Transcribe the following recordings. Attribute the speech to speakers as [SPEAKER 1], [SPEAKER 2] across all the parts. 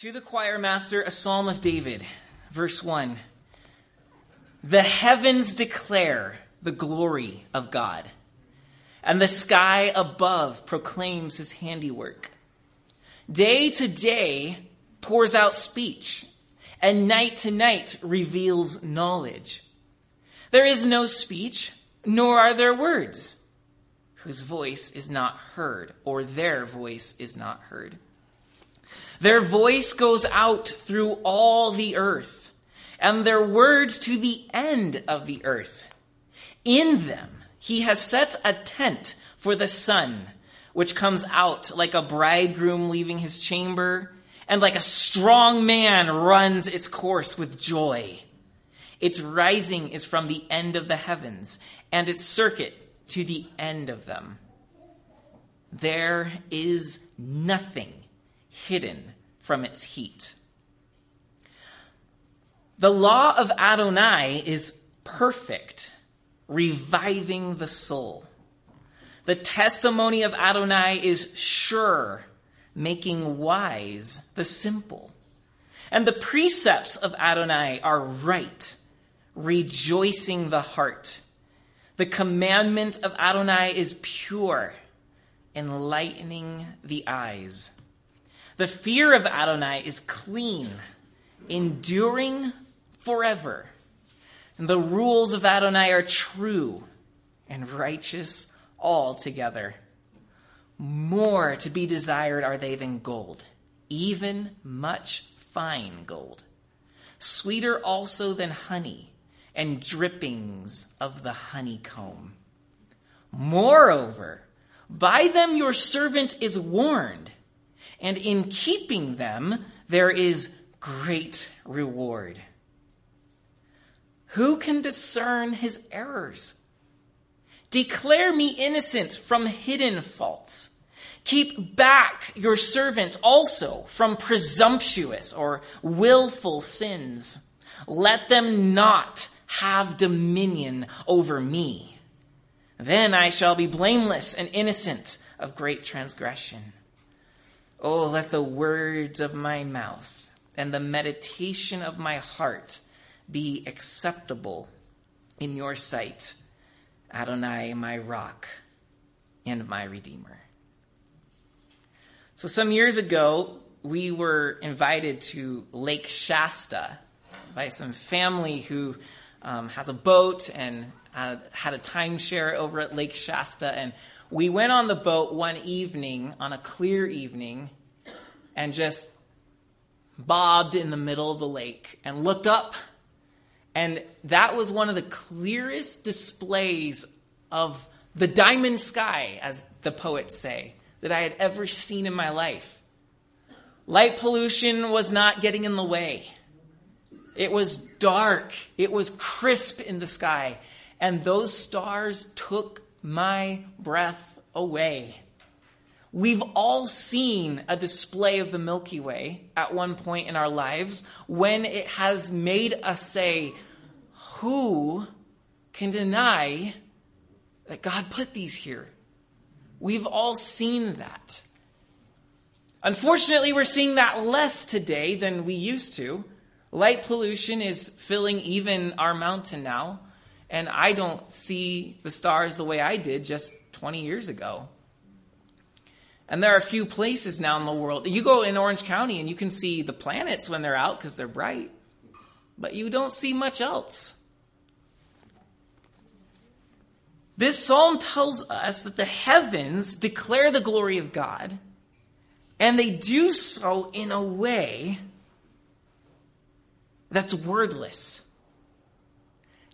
[SPEAKER 1] To the choir master, a psalm of David, verse 1. The heavens declare the glory of God, and the sky above proclaims his handiwork. Day to day pours out speech, and night to night reveals knowledge. There is no speech, nor are there words, whose voice is not heard, or their voice is not heard. Their voice goes out through all the earth, and their words to the end of the earth. In them he has set a tent for the sun, which comes out like a bridegroom leaving his chamber, and like a strong man runs its course with joy. Its rising is from the end of the heavens, and its circuit to the end of them. There is nothing hidden from its heat. The law of Adonai is perfect, reviving the soul. The testimony of Adonai is sure, making wise the simple. And the precepts of Adonai are right, rejoicing the heart. The commandment of Adonai is pure, enlightening the eyes. The fear of Adonai is clean, enduring forever. And the rules of Adonai are true and righteous altogether. More to be desired are they than gold, even much fine gold. Sweeter also than honey and drippings of the honeycomb. Moreover, by them your servant is warned and in keeping them there is great reward. Who can discern his errors? Declare me innocent from hidden faults. Keep back your servant also from presumptuous or willful sins. Let them not have dominion over me. Then I shall be blameless and innocent of great transgression. Oh, let the words of my mouth and the meditation of my heart be acceptable in your sight, Adonai, my rock and my redeemer. So some years ago, we were invited to Lake Shasta by some family who um, has a boat and uh, had a timeshare over at Lake Shasta. And we went on the boat one evening, on a clear evening, and just bobbed in the middle of the lake and looked up. And that was one of the clearest displays of the diamond sky, as the poets say, that I had ever seen in my life. Light pollution was not getting in the way. It was dark. It was crisp in the sky. And those stars took my breath away. We've all seen a display of the Milky Way at one point in our lives when it has made us say, Who can deny that God put these here? We've all seen that. Unfortunately, we're seeing that less today than we used to. Light pollution is filling even our mountain now, and I don't see the stars the way I did just 20 years ago. And there are a few places now in the world. You go in Orange County and you can see the planets when they're out because they're bright, but you don't see much else. This psalm tells us that the heavens declare the glory of God, and they do so in a way that's wordless.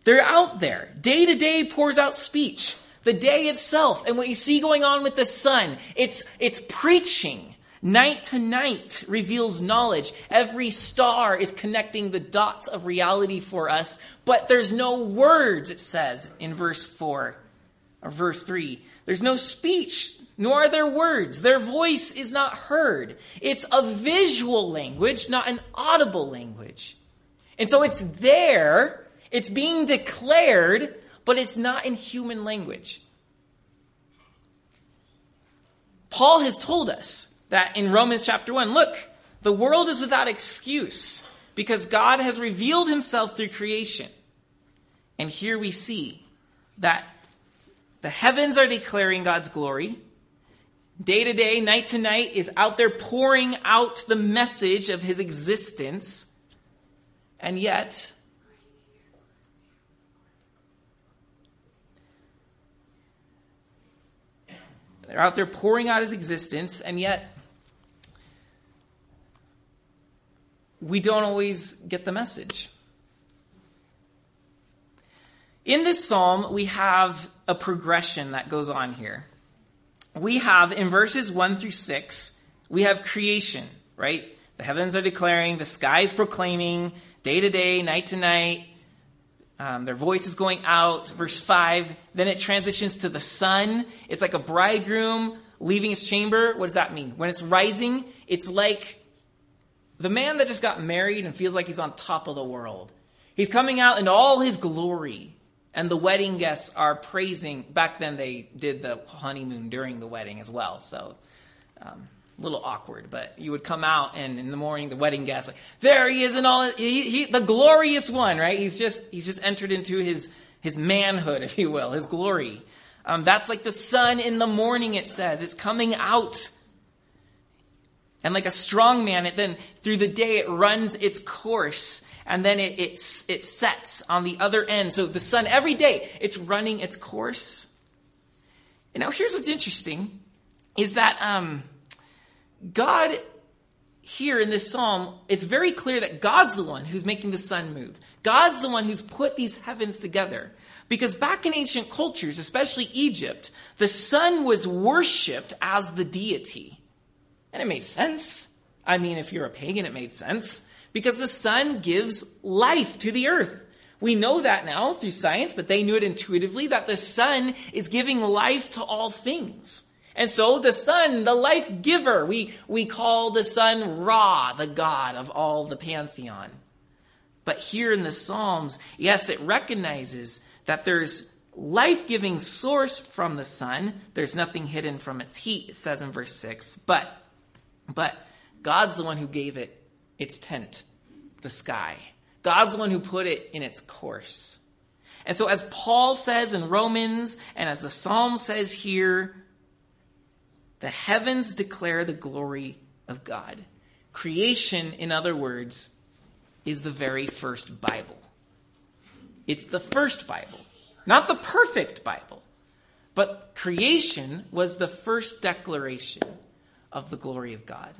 [SPEAKER 1] They're out there. Day to day pours out speech. The day itself and what you see going on with the sun, it's, it's preaching. Night to night reveals knowledge. Every star is connecting the dots of reality for us, but there's no words, it says in verse 4 or verse 3. There's no speech, nor are there words. Their voice is not heard. It's a visual language, not an audible language. And so it's there, it's being declared, but it's not in human language. Paul has told us that in Romans chapter 1, look, The world is without excuse because God has revealed himself through creation. And here we see that the heavens are declaring God's glory. Day to day, night to night is out there pouring out the message of his existence. And yet, they're out there pouring out his existence, and yet we don't always get the message. In this psalm, we have a progression that goes on here. We have in verses 1 through 6, we have creation, right? The heavens are declaring, the sky is proclaiming, day to day, night to night. Um, their voice is going out. Verse 5, then it transitions to the sun. It's like a bridegroom leaving his chamber. What does that mean? When it's rising, it's like the man that just got married and feels like he's on top of the world. He's coming out in all his glory. And the wedding guests are praising. Back then, they did the honeymoon during the wedding as well. So, um, a little awkward, but you would come out and in the morning, the wedding guests, like, there he is and all, he, he, the glorious one, right? He's just, he's just entered into his, his manhood, if you will, his glory. Um, that's like the sun in the morning, it says. It's coming out. And like a strong man, it then through the day it runs its course and then it, it, it sets on the other end. So the sun every day, it's running its course. And now here's what's interesting is that, um, God here in this psalm, it's very clear that God's the one who's making the sun move. God's the one who's put these heavens together. Because back in ancient cultures, especially Egypt, the sun was worshipped as the deity. And it made sense. I mean, if you're a pagan, it made sense. Because the sun gives life to the earth. We know that now through science, but they knew it intuitively that the sun is giving life to all things. And so the sun, the life giver, we, we call the sun Ra, the god of all the pantheon. But here in the Psalms, yes, it recognizes that there's life-giving source from the sun. There's nothing hidden from its heat, it says in verse 6. But but God's the one who gave it its tent, the sky. God's the one who put it in its course. And so as Paul says in Romans, and as the Psalm says here, the heavens declare the glory of God. Creation, in other words, is the very first Bible. It's the first Bible. Not the perfect Bible. But creation was the first declaration of the glory of God.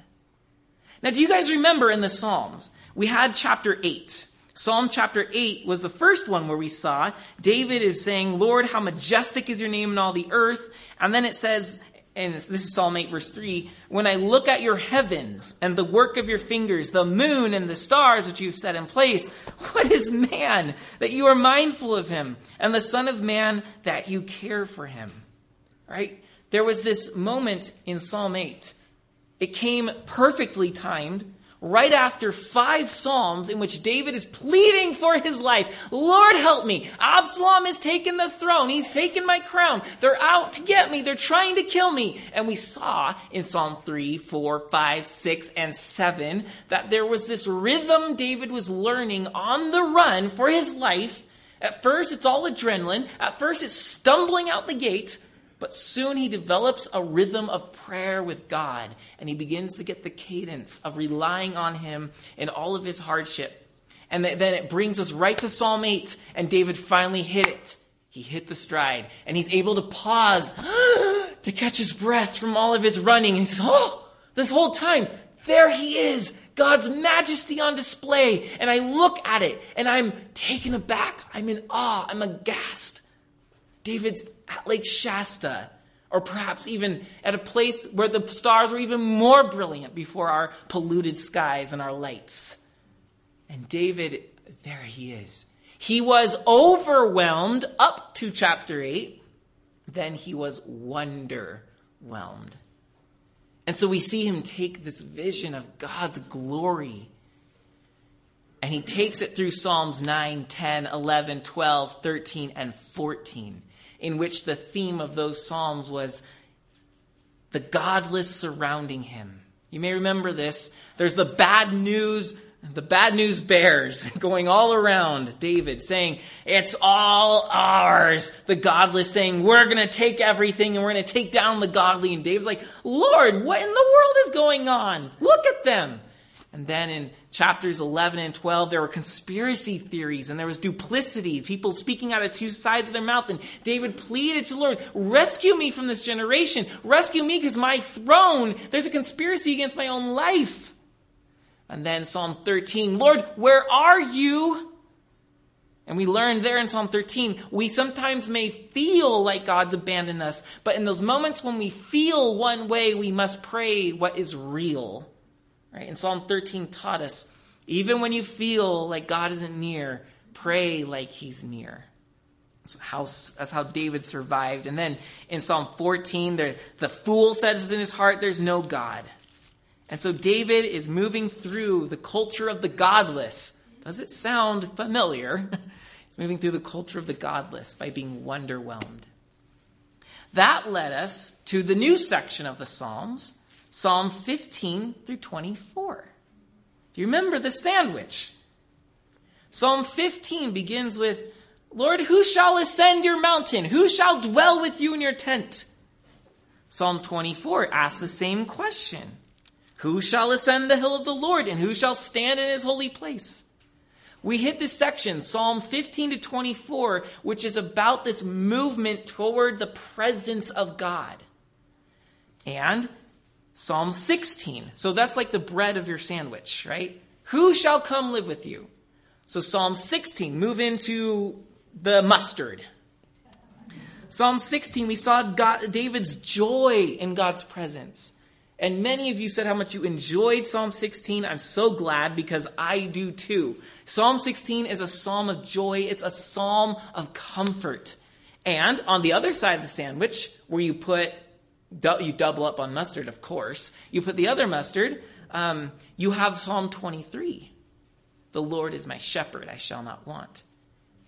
[SPEAKER 1] Now, do you guys remember in the Psalms? We had chapter 8. Psalm chapter 8 was the first one where we saw David is saying, Lord, how majestic is your name in all the earth. And then it says, and this is Psalm 8 verse 3, when I look at your heavens and the work of your fingers, the moon and the stars which you've set in place, what is man that you are mindful of him and the son of man that you care for him? Right? There was this moment in Psalm 8 it came perfectly timed right after five Psalms in which David is pleading for his life. Lord help me. Absalom has taken the throne. He's taken my crown. They're out to get me. They're trying to kill me. And we saw in Psalm 3, 4, 5, 6, and 7 that there was this rhythm David was learning on the run for his life. At first, it's all adrenaline. At first, it's stumbling out the gate. But soon he develops a rhythm of prayer with God and he begins to get the cadence of relying on him in all of his hardship. And then it brings us right to Psalm 8 and David finally hit it. He hit the stride and he's able to pause to catch his breath from all of his running. And he says, Oh, this whole time, there he is. God's majesty on display. And I look at it and I'm taken aback. I'm in awe. I'm aghast. David's at Lake Shasta, or perhaps even at a place where the stars were even more brilliant before our polluted skies and our lights. And David, there he is. He was overwhelmed up to chapter 8. Then he was wonderwhelmed. And so we see him take this vision of God's glory and he takes it through Psalms 9, 10, 11, 12, 13, and 14 in which the theme of those Psalms was the godless surrounding him You may remember this. There's the bad news, the bad news bears going all around David saying, it's all ours. The godless saying, we're going to take everything and we're going to take down the godly. And David's like, Lord, what in the world is going on? Look at them. And then in chapters 11 and 12, there were conspiracy theories and there was duplicity, people speaking out of two sides of their mouth. And David pleaded to the Lord, rescue me from this generation. Rescue me because my throne, there's a conspiracy against my own life. And then Psalm 13, Lord, where are you? And we learned there in Psalm 13, we sometimes may feel like God's abandoned us, but in those moments when we feel one way, we must pray what is real. Right? And Psalm 13 taught us, even when you feel like God isn't near, pray like he's near. So how, that's how David survived. And then in Psalm 14, there, the fool says in his heart, there's no God. And so David is moving through the culture of the godless. Does it sound familiar? He's moving through the culture of the godless by being wonderwhelmed. That led us to the new section of the Psalms, Psalm 15 through 24. Do you remember the sandwich? Psalm 15 begins with, Lord, who shall ascend your mountain? Who shall dwell with you in your tent? Psalm 24 asks the same question. Who shall ascend the hill of the Lord and who shall stand in his holy place? We hit this section, Psalm 15 to 24, which is about this movement toward the presence of God. And Psalm 16. So that's like the bread of your sandwich, right? Who shall come live with you? So Psalm 16, move into the mustard. Psalm 16, we saw God, David's joy in God's presence. And many of you said how much you enjoyed Psalm 16. I'm so glad because I do too. Psalm 16 is a psalm of joy. It's a psalm of comfort. And on the other side of the sandwich, where you put you double up on mustard, of course. You put the other mustard, um, you have Psalm 23. The Lord is my shepherd, I shall not want.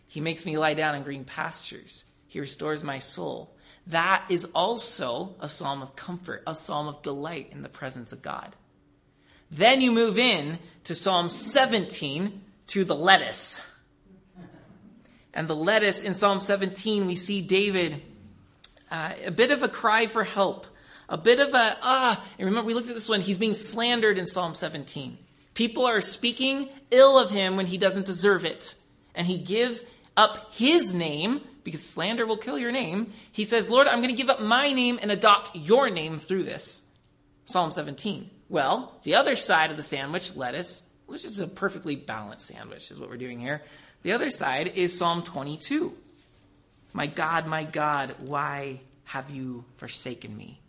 [SPEAKER 1] He makes me lie down in green pastures. He restores my soul. That is also a psalm of comfort, a psalm of delight in the presence of God. Then you move in to Psalm 17 to the lettuce. And the lettuce in Psalm 17, we see David uh, a bit of a cry for help, a bit of a, ah, and remember we looked at this one, he's being slandered in Psalm 17. People are speaking ill of him when he doesn't deserve it. And he gives up his name, because slander will kill your name. He says, Lord, I'm going to give up my name and adopt your name through this. Psalm 17. Well, the other side of the sandwich, lettuce, which is a perfectly balanced sandwich, is what we're doing here. The other side is Psalm 22. My God, my God, why have you forsaken me?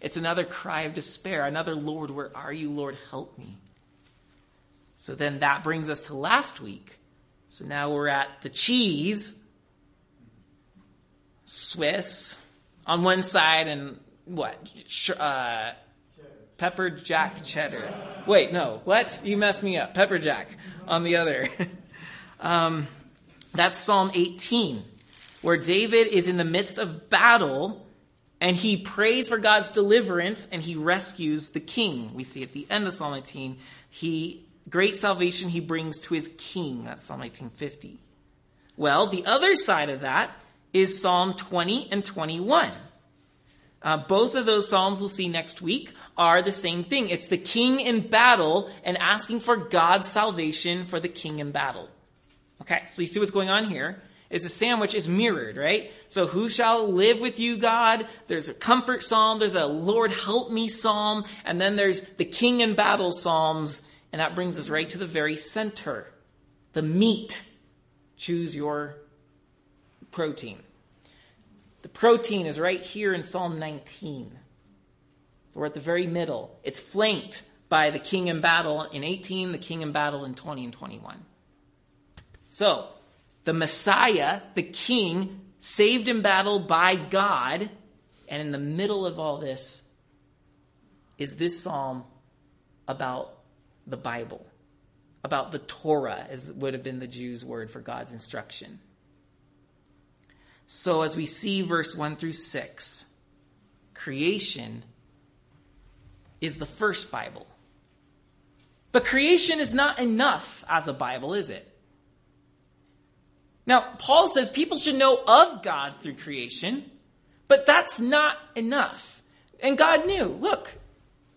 [SPEAKER 1] It's another cry of despair. Another, Lord, where are you? Lord, help me. So then that brings us to last week. So now we're at the cheese, Swiss, on one side, and what? Uh, pepper jack cheddar. Wait, no. What? You messed me up. Pepper jack on the other. um, that's Psalm 18 where David is in the midst of battle and he prays for God's deliverance and he rescues the king. We see at the end of Psalm 18, he, great salvation he brings to his king. That's Psalm 1850. Well, the other side of that is Psalm 20 and 21. Uh, both of those Psalms we'll see next week are the same thing. It's the king in battle and asking for God's salvation for the king in battle. Okay, so you see what's going on here is a sandwich is mirrored, right? So who shall live with you, God? There's a comfort psalm, there's a Lord help me psalm, and then there's the king in battle psalms, and that brings us right to the very center. The meat. Choose your protein. The protein is right here in Psalm 19. So we're at the very middle. It's flanked by the king in battle in 18, the king in battle in 20 and 21. So, the Messiah, the King, saved in battle by God. And in the middle of all this is this psalm about the Bible, about the Torah, as would have been the Jews' word for God's instruction. So as we see verse 1 through 6, creation is the first Bible. But creation is not enough as a Bible, is it? Now, Paul says people should know of God through creation, but that's not enough. And God knew, look,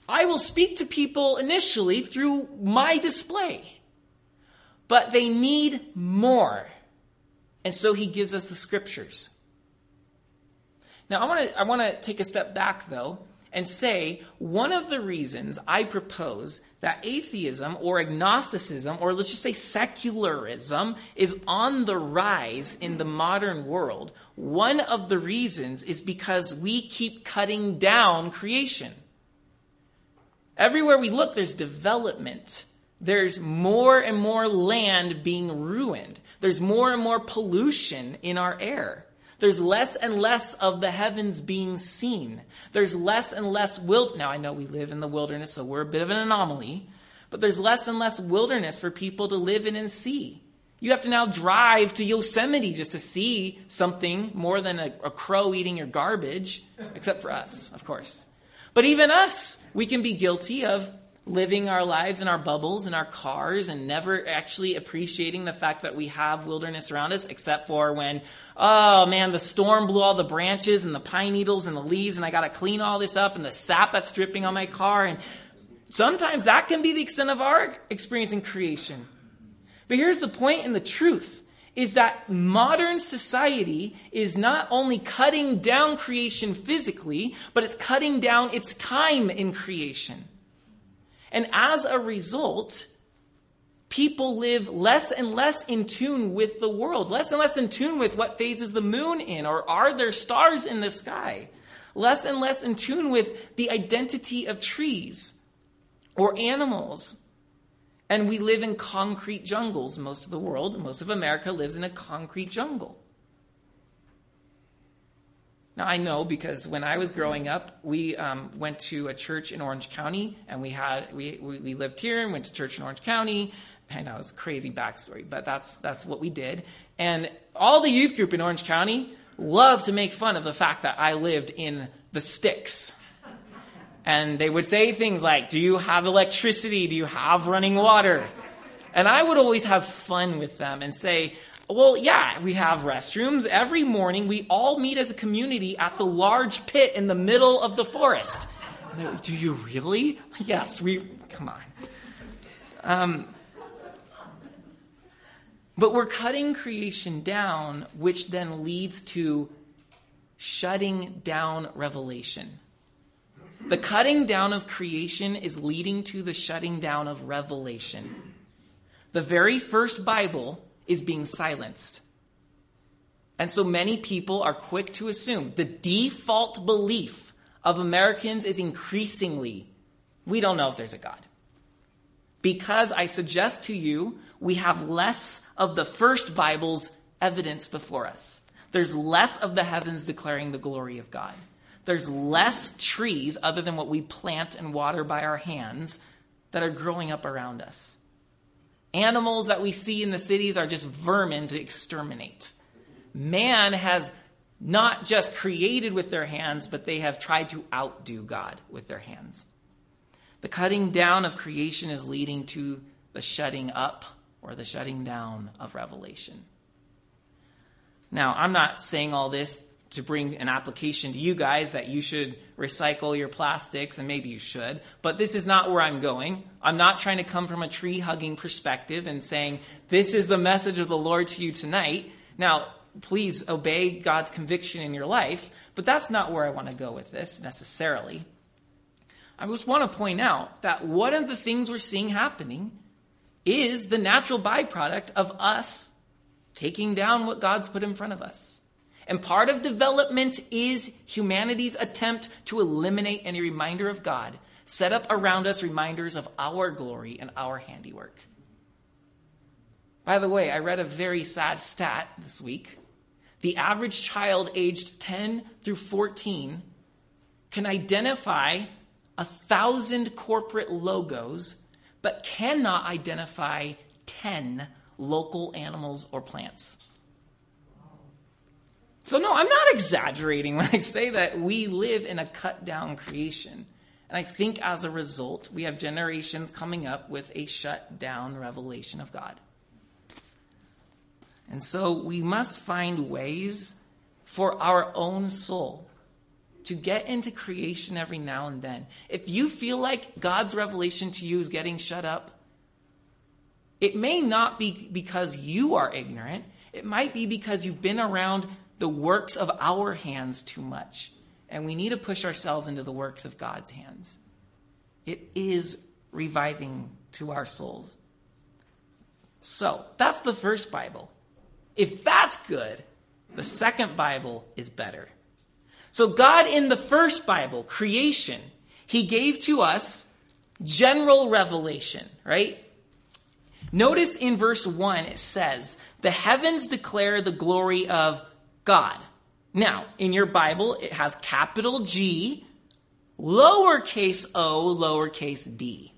[SPEAKER 1] I will speak to people initially through my display, but they need more. And so he gives us the scriptures. Now, I want to I want to take a step back though and say one of the reasons I propose that atheism or agnosticism or let's just say secularism is on the rise in the modern world. One of the reasons is because we keep cutting down creation. Everywhere we look, there's development. There's more and more land being ruined. There's more and more pollution in our air. There's less and less of the heavens being seen. There's less and less wild. Now I know we live in the wilderness, so we're a bit of an anomaly, but there's less and less wilderness for people to live in and see. You have to now drive to Yosemite just to see something more than a, a crow eating your garbage, except for us, of course. But even us, we can be guilty of living our lives in our bubbles in our cars and never actually appreciating the fact that we have wilderness around us except for when oh man the storm blew all the branches and the pine needles and the leaves and I got to clean all this up and the sap that's dripping on my car and sometimes that can be the extent of our experience in creation but here's the point and the truth is that modern society is not only cutting down creation physically, but it's cutting down its time in creation. And as a result, people live less and less in tune with the world, less and less in tune with what phases the moon in, or are there stars in the sky? Less and less in tune with the identity of trees or animals. And we live in concrete jungles. Most of the world, most of America lives in a concrete jungle. Now I know because when I was growing up, we um, went to a church in Orange County, and we had we, we lived here and went to church in Orange County. I know it's a crazy backstory, but that's that's what we did. And all the youth group in Orange County loved to make fun of the fact that I lived in the sticks. And they would say things like, "Do you have electricity? Do you have running water?" And I would always have fun with them and say, well, yeah, we have restrooms. Every morning we all meet as a community at the large pit in the middle of the forest. Like, Do you really? Yes, we, come on. Um, but we're cutting creation down, which then leads to shutting down revelation. The cutting down of creation is leading to the shutting down of revelation. The very first Bible is being silenced. And so many people are quick to assume the default belief of Americans is increasingly, we don't know if there's a God. Because I suggest to you, we have less of the first Bible's evidence before us. There's less of the heavens declaring the glory of God. There's less trees other than what we plant and water by our hands that are growing up around us. Animals that we see in the cities are just vermin to exterminate. Man has not just created with their hands, but they have tried to outdo God with their hands. The cutting down of creation is leading to the shutting up or the shutting down of revelation. Now, I'm not saying all this to bring an application to you guys that you should recycle your plastics, and maybe you should, but this is not where I'm going. I'm not trying to come from a tree hugging perspective and saying, this is the message of the Lord to you tonight. Now, please obey God's conviction in your life, but that's not where I want to go with this necessarily. I just want to point out that one of the things we're seeing happening is the natural byproduct of us taking down what God's put in front of us. And part of development is humanity's attempt to eliminate any reminder of God, set up around us reminders of our glory and our handiwork. By the way, I read a very sad stat this week. The average child aged 10 through 14 can identify a thousand corporate logos, but cannot identify 10 local animals or plants. So no, I'm not exaggerating when I say that we live in a cut down creation. And I think as a result, we have generations coming up with a shut down revelation of God. And so we must find ways for our own soul to get into creation every now and then. If you feel like God's revelation to you is getting shut up, it may not be because you are ignorant. It might be because you've been around the works of our hands too much. And we need to push ourselves into the works of God's hands. It is reviving to our souls. So, that's the first Bible. If that's good, the second Bible is better. So, God in the first Bible, creation, He gave to us general revelation, right? Notice in verse 1 it says, The heavens declare the glory of God. Now, in your Bible, it has capital G, lowercase o, lowercase d.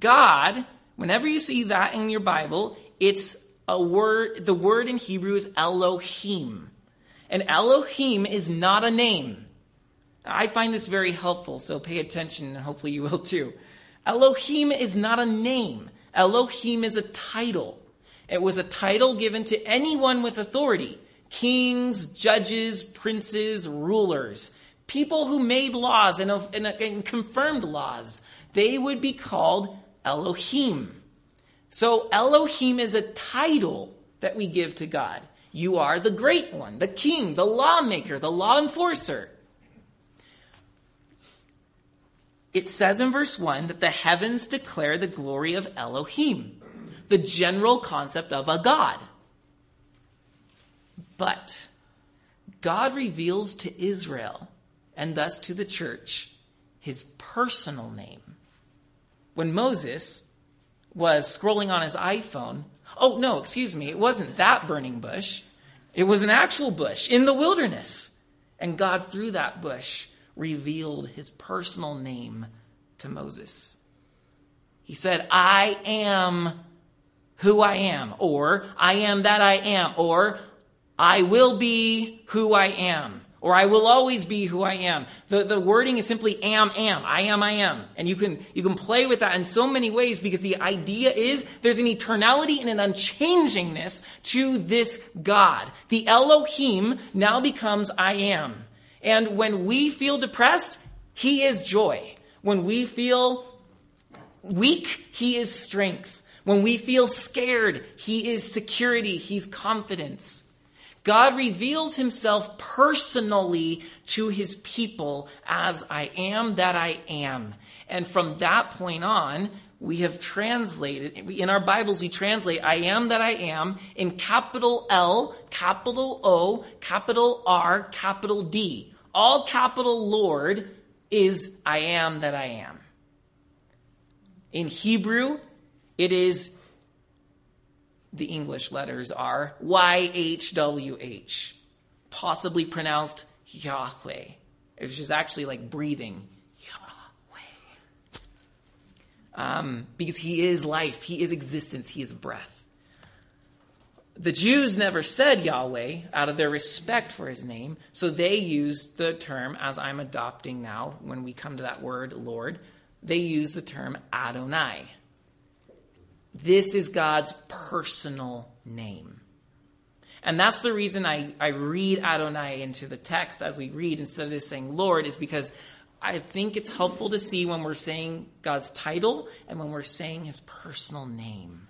[SPEAKER 1] God, whenever you see that in your Bible, it's a word, the word in Hebrew is Elohim. And Elohim is not a name. I find this very helpful, so pay attention and hopefully you will too. Elohim is not a name. Elohim is a title. It was a title given to anyone with authority kings, judges, princes, rulers, people who made laws and, and, and confirmed laws, they would be called Elohim. So Elohim is a title that we give to God. You are the great one, the king, the lawmaker, the law enforcer. It says in verse 1 that the heavens declare the glory of Elohim, the general concept of a God. But God reveals to Israel, and thus to the church, his personal name. When Moses was scrolling on his iPhone, oh no, excuse me, it wasn't that burning bush. It was an actual bush in the wilderness. And God, through that bush, revealed his personal name to Moses. He said, I am who I am, or I am that I am, or I will be who I am. Or I will always be who I am. The, the wording is simply am, am. I am, I am. And you can, you can play with that in so many ways because the idea is there's an eternality and an unchangingness to this God. The Elohim now becomes I am. And when we feel depressed, He is joy. When we feel weak, He is strength. When we feel scared, He is security. He's confidence. God reveals himself personally to his people as I am that I am. And from that point on, we have translated, in our Bibles, we translate I am that I am in capital L, capital O, capital R, capital D. All capital Lord is I am that I am. In Hebrew, it is the English letters are YHWH, possibly pronounced Yahweh, which is actually like breathing. Yahweh. Um, because he is life, he is existence, he is breath. The Jews never said Yahweh out of their respect for his name, so they used the term, as I'm adopting now when we come to that word, Lord, they use the term Adonai. This is God's personal name. And that's the reason I, I read Adonai into the text as we read instead of just saying Lord, is because I think it's helpful to see when we're saying God's title and when we're saying his personal name.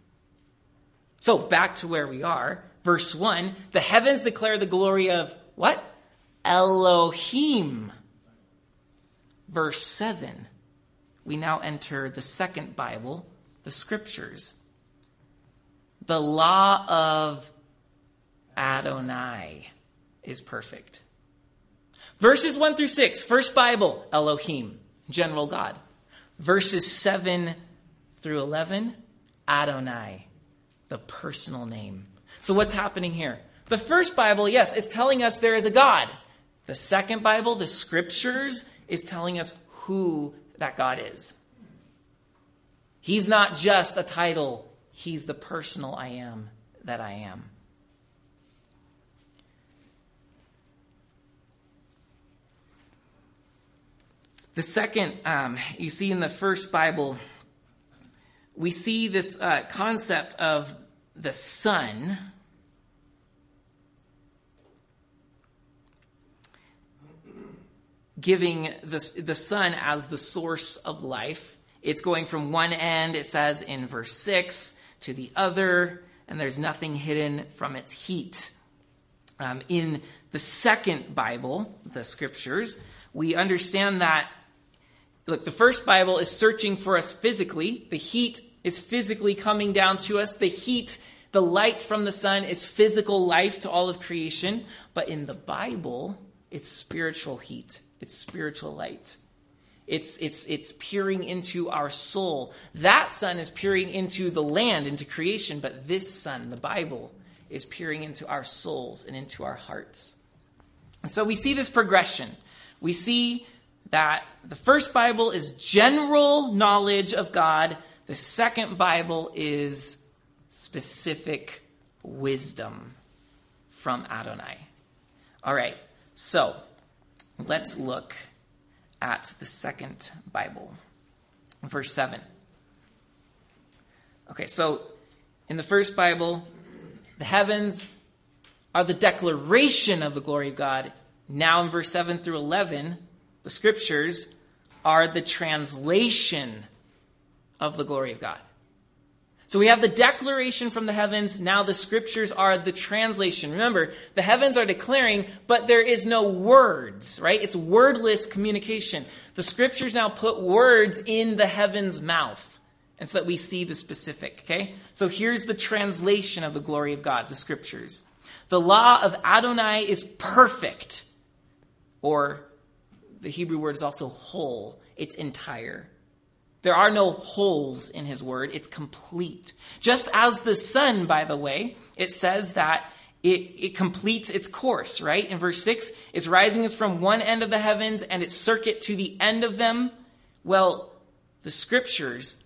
[SPEAKER 1] So back to where we are. Verse 1 The heavens declare the glory of what? Elohim. Verse 7 we now enter the second Bible, the scriptures. The law of Adonai is perfect. Verses 1 through 6, first Bible, Elohim, general God. Verses 7 through 11, Adonai, the personal name. So what's happening here? The first Bible, yes, it's telling us there is a God. The second Bible, the scriptures, is telling us who that God is. He's not just a title, He's the personal I am that I am. The second, um, you see in the first Bible, we see this uh, concept of the sun. Giving the, the sun as the source of life. It's going from one end, it says in verse 6, to the other, and there's nothing hidden from its heat. Um, in the second Bible, the scriptures, we understand that look, the first Bible is searching for us physically. The heat is physically coming down to us. The heat, the light from the sun is physical life to all of creation. But in the Bible, it's spiritual heat. It's spiritual light. It's, it's, it's peering into our soul. That sun is peering into the land, into creation, but this sun, the Bible, is peering into our souls and into our hearts. And so we see this progression. We see that the first Bible is general knowledge of God. The second Bible is specific wisdom from Adonai. All right. So let's look at the second Bible. Verse 7. Okay, so in the first Bible, the heavens are the declaration of the glory of God. Now in verse 7 through 11, the scriptures are the translation of the glory of God. So we have the declaration from the heavens. Now the scriptures are the translation. Remember, the heavens are declaring, but there is no words, right? It's wordless communication. The scriptures now put words in the heavens mouth. And so that we see the specific, okay? So here's the translation of the glory of God, the scriptures. The law of Adonai is perfect, or the Hebrew word is also whole. It's entire. There are no holes in his word. It's complete. Just as the sun, by the way, it says that it, it completes its course, right? In verse 6, its rising is from one end of the heavens and its circuit to the end of them. Well, the scriptures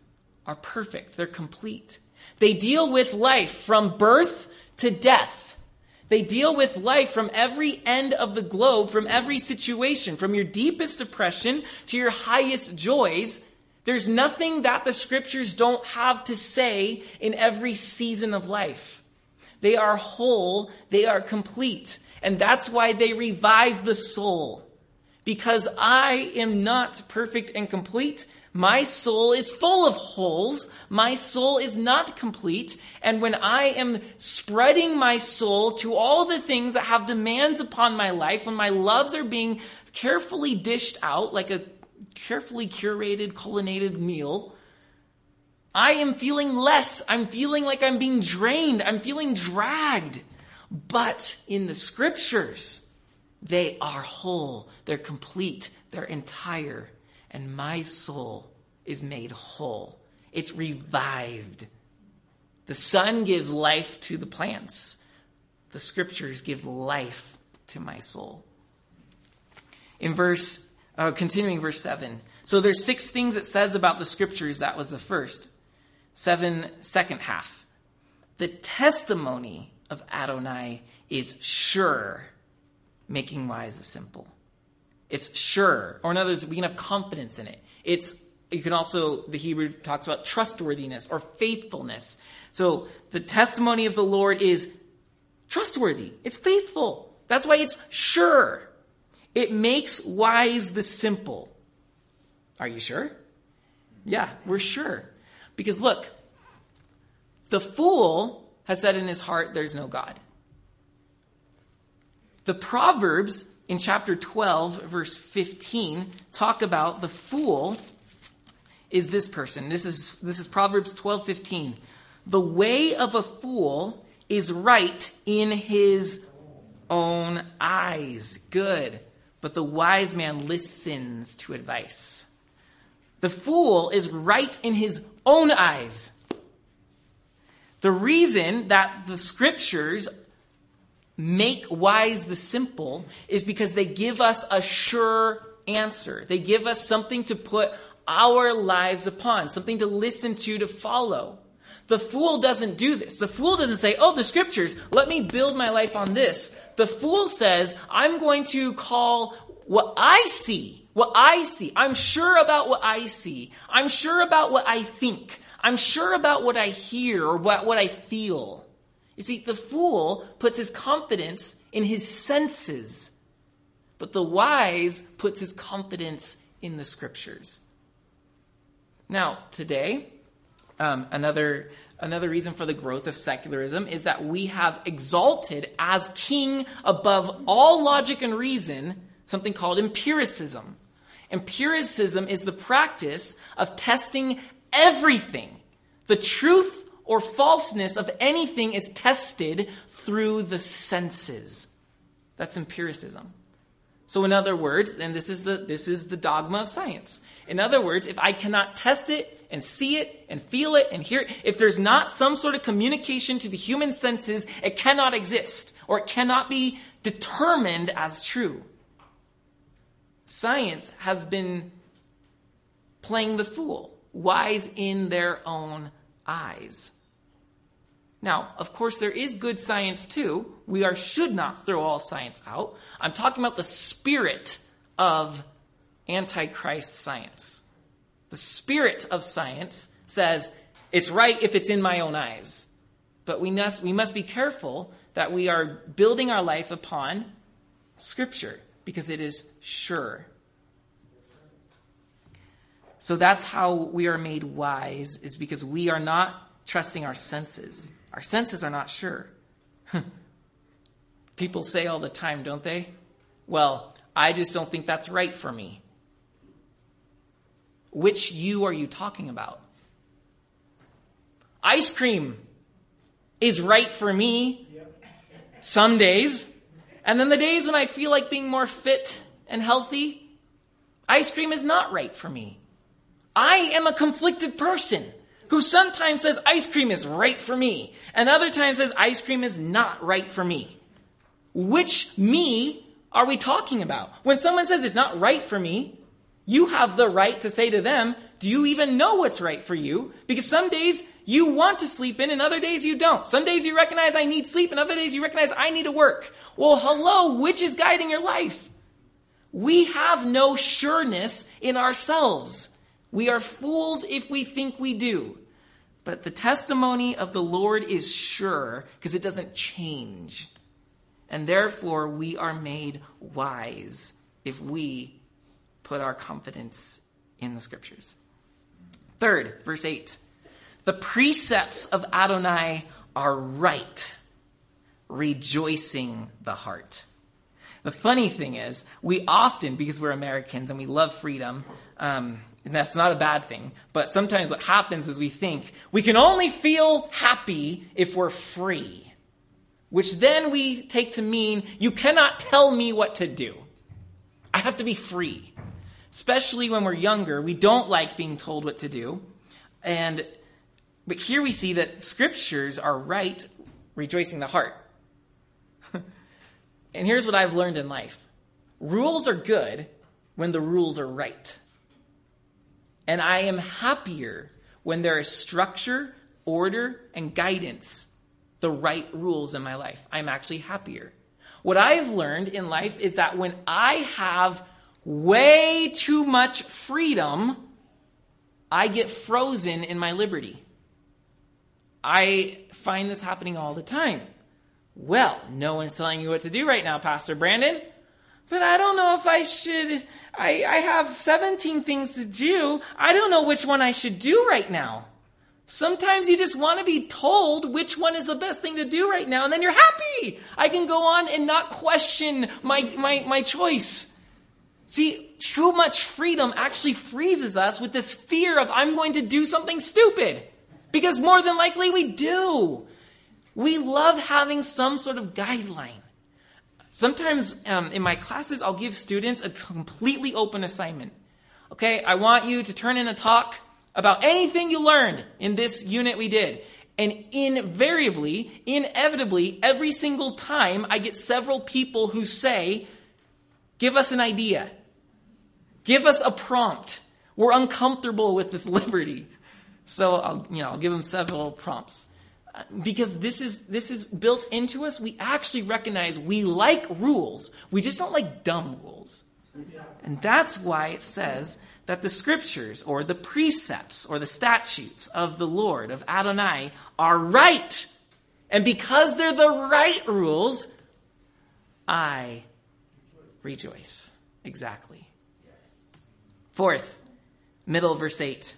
[SPEAKER 1] are perfect. They're complete. They deal with life from birth to death. They deal with life from every end of the globe, from every situation, from your deepest depression to your highest joys. There's nothing that the scriptures don't have to say in every season of life. They are whole, they are complete. And that's why they revive the soul. Because I am not perfect and complete, my soul is full of holes. My soul is not complete. And when I am spreading my soul to all the things that have demands upon my life, when my loves are being carefully dished out like a carefully curated, culinary meal, I am feeling less. I'm feeling like I'm being drained. I'm feeling dragged. But in the scriptures, they are whole. They're complete. They're entire and my soul is made whole. It's revived. The sun gives life to the plants. The scriptures give life to my soul. In verse, uh, continuing verse 7. So there's six things it says about the scriptures. That was the first. Seven, second half. The testimony of Adonai is sure, making wise the simple. It's sure, or in other words, we can have confidence in it. It's you can also the Hebrew talks about trustworthiness or faithfulness. So the testimony of the Lord is trustworthy. It's faithful. That's why it's sure. It makes wise the simple. Are you sure? Yeah, we're sure. Because look, the fool has said in his heart, there's no God. The Proverbs in chapter 12, verse 15, talk about the fool is this person. This is, this is Proverbs 12, 15. The way of a fool is right in his own eyes. Good. But the wise man listens to advice. The fool is right in his own eyes. The reason that the scriptures make wise the simple is because they give us a sure answer. They give us something to put our lives upon, something to listen to, to follow. The fool doesn't do this. The fool doesn't say, oh, the scriptures, let me build my life on this. The fool says, I'm going to call what I see, what I see. I'm sure about what I see. I'm sure about what I think. I'm sure about what I hear or what, what I feel. You see, the fool puts his confidence in his senses, but the wise puts his confidence in the scriptures. Now, today, um, another another reason for the growth of secularism is that we have exalted as king above all logic and reason something called empiricism. Empiricism is the practice of testing everything. The truth or falseness of anything is tested through the senses. That's empiricism. So in other words, and this is the, this is the dogma of science. In other words, if I cannot test it and see it and feel it and hear it, if there's not some sort of communication to the human senses, it cannot exist or it cannot be determined as true. Science has been playing the fool, wise in their own eyes. Now, of course, there is good science too. We are, should not throw all science out. I'm talking about the spirit of antichrist science. The spirit of science says it's right if it's in my own eyes. But we must, we must be careful that we are building our life upon scripture because it is sure. So that's how we are made wise is because we are not trusting our senses. Our senses are not sure. People say all the time, don't they? Well, I just don't think that's right for me. Which you are you talking about? Ice cream is right for me some days. And then the days when I feel like being more fit and healthy, ice cream is not right for me. I am a conflicted person who sometimes says ice cream is right for me and other times says ice cream is not right for me. Which me are we talking about? When someone says it's not right for me, you have the right to say to them, do you even know what's right for you? Because some days you want to sleep in and other days you don't. Some days you recognize I need sleep and other days you recognize I need to work. Well, hello, which is guiding your life? We have no sureness in ourselves. We are fools if we think we do. But the testimony of the Lord is sure because it doesn't change. And therefore, we are made wise if we put our confidence in the scriptures. Third, verse 8. The precepts of Adonai are right, rejoicing the heart. The funny thing is, we often, because we're Americans and we love freedom, um, and that's not a bad thing. But sometimes what happens is we think we can only feel happy if we're free. Which then we take to mean you cannot tell me what to do. I have to be free. Especially when we're younger, we don't like being told what to do. And, but here we see that scriptures are right, rejoicing the heart. and here's what I've learned in life. Rules are good when the rules are right. And I am happier when there is structure, order, and guidance, the right rules in my life. I'm actually happier. What I've learned in life is that when I have way too much freedom, I get frozen in my liberty. I find this happening all the time. Well, no one's telling you what to do right now, Pastor Brandon. But I don't know if I should I, I have 17 things to do. I don't know which one I should do right now. Sometimes you just want to be told which one is the best thing to do right now, and then you're happy. I can go on and not question my, my, my choice. See, too much freedom actually freezes us with this fear of I'm going to do something stupid. Because more than likely we do. We love having some sort of guideline. Sometimes um, in my classes, I'll give students a completely open assignment. Okay, I want you to turn in a talk about anything you learned in this unit we did. And invariably, inevitably, every single time I get several people who say, give us an idea. Give us a prompt. We're uncomfortable with this liberty. So I'll, you know, I'll give them several prompts because this is this is built into us we actually recognize we like rules we just don't like dumb rules And that's why it says that the scriptures or the precepts or the statutes of the Lord, of Adonai, are right. And because they're the right rules, I rejoice. Exactly. Fourth, middle verse 8.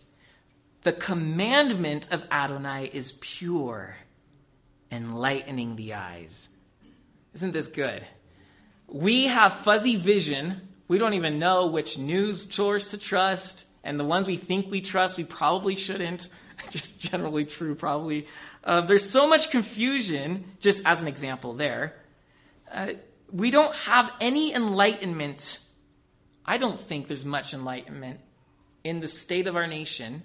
[SPEAKER 1] The commandment of Adonai is pure, enlightening the eyes. Isn't this good? We have fuzzy vision. We don't even know which news source to trust. And the ones we think we trust, we probably shouldn't. Just generally true, probably. Uh, there's so much confusion, just as an example there. Uh, we don't have any enlightenment. I don't think there's much enlightenment in the state of our nation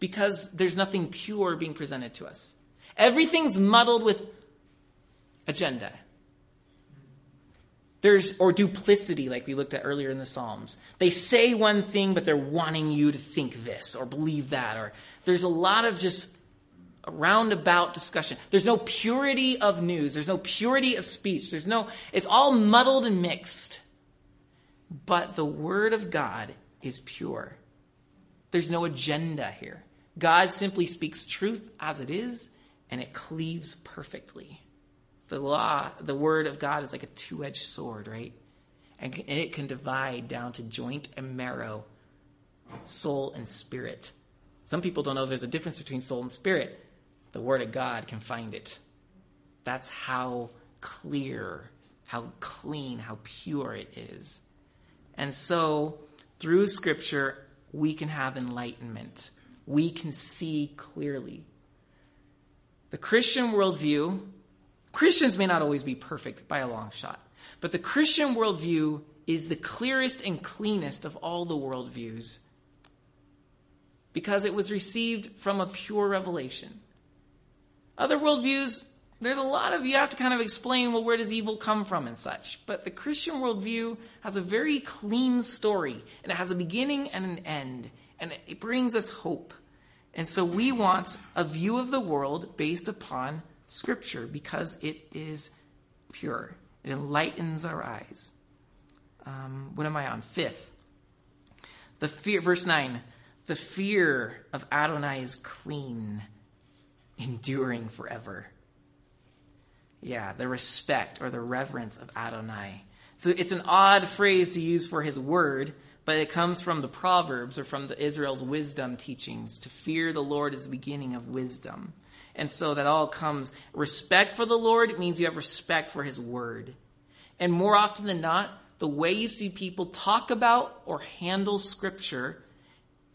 [SPEAKER 1] because there's nothing pure being presented to us. Everything's muddled with agenda. There's, or duplicity, like we looked at earlier in the Psalms. They say one thing, but they're wanting you to think this or believe that. Or there's a lot of just roundabout discussion. There's no purity of news. There's no purity of speech. There's no, it's all muddled and mixed. But the Word of God is pure. There's no agenda here. God simply speaks truth as it is, and it cleaves perfectly. The law, the Word of God is like a two edged sword, right? And it can divide down to joint and marrow, soul and spirit. Some people don't know there's a difference between soul and spirit the Word of God can find it. That's how clear, how clean, how pure it is. And so, through Scripture, we can have enlightenment. We can see clearly. The Christian worldview, Christians may not always be perfect by a long shot, but the Christian worldview is the clearest and cleanest of all the worldviews because it was received from a pure revelation. Other worldviews, there's a lot of, you have to kind of explain, well, where does evil come from and such. But the Christian worldview has a very clean story, and it has a beginning and an end, and it brings us hope. And so we want a view of the world based upon Scripture because it is pure. It enlightens our eyes. Um, what am I on? Fifth. The fear, verse 9. The fear of Adonai is clean enduring forever. Yeah, the respect or the reverence of Adonai. So it's an odd phrase to use for his word, but it comes from the Proverbs or from the Israel's wisdom teachings. To fear the Lord is the beginning of wisdom. And so that all comes respect for the Lord means you have respect for his word. And more often than not, the way you see people talk about or handle scripture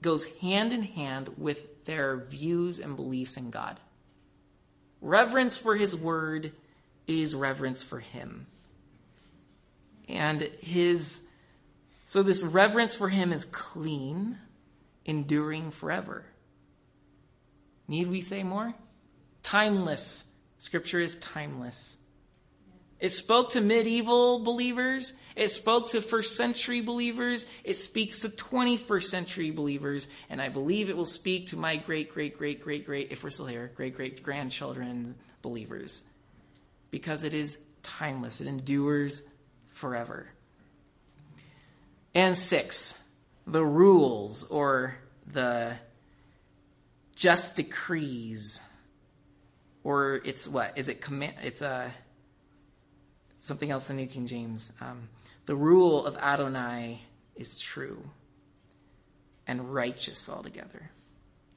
[SPEAKER 1] goes hand in hand with their views and beliefs in God. Reverence for his word is reverence for him. And his, so this reverence for him is clean, enduring forever. Need we say more? Timeless. Scripture is timeless. It spoke to medieval believers. It spoke to first century believers. It speaks to 21st century believers. And I believe it will speak to my great, great, great, great, great, if we're still here, great, great grandchildren believers. Because it is timeless. It endures forever. And six, the rules or the just decrees or it's what is it command it's a something else in New King James. Um, the rule of Adonai is true and righteous altogether.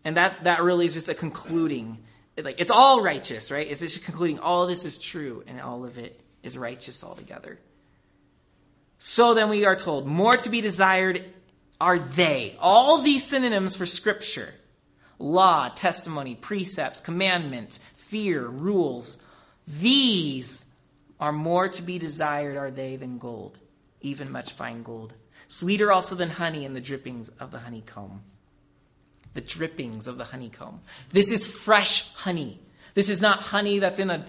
[SPEAKER 1] And that, that really is just a concluding. Like, it's all righteous, right? It's just concluding all this is true and all of it is righteous altogether. So then we are told, more to be desired are they. All these synonyms for scripture. Law, testimony, precepts, commandments, fear, rules. These are more to be desired are they than gold, even much fine gold. Sweeter also than honey and the drippings of the honeycomb. The drippings of the honeycomb. This is fresh honey. This is not honey that's in a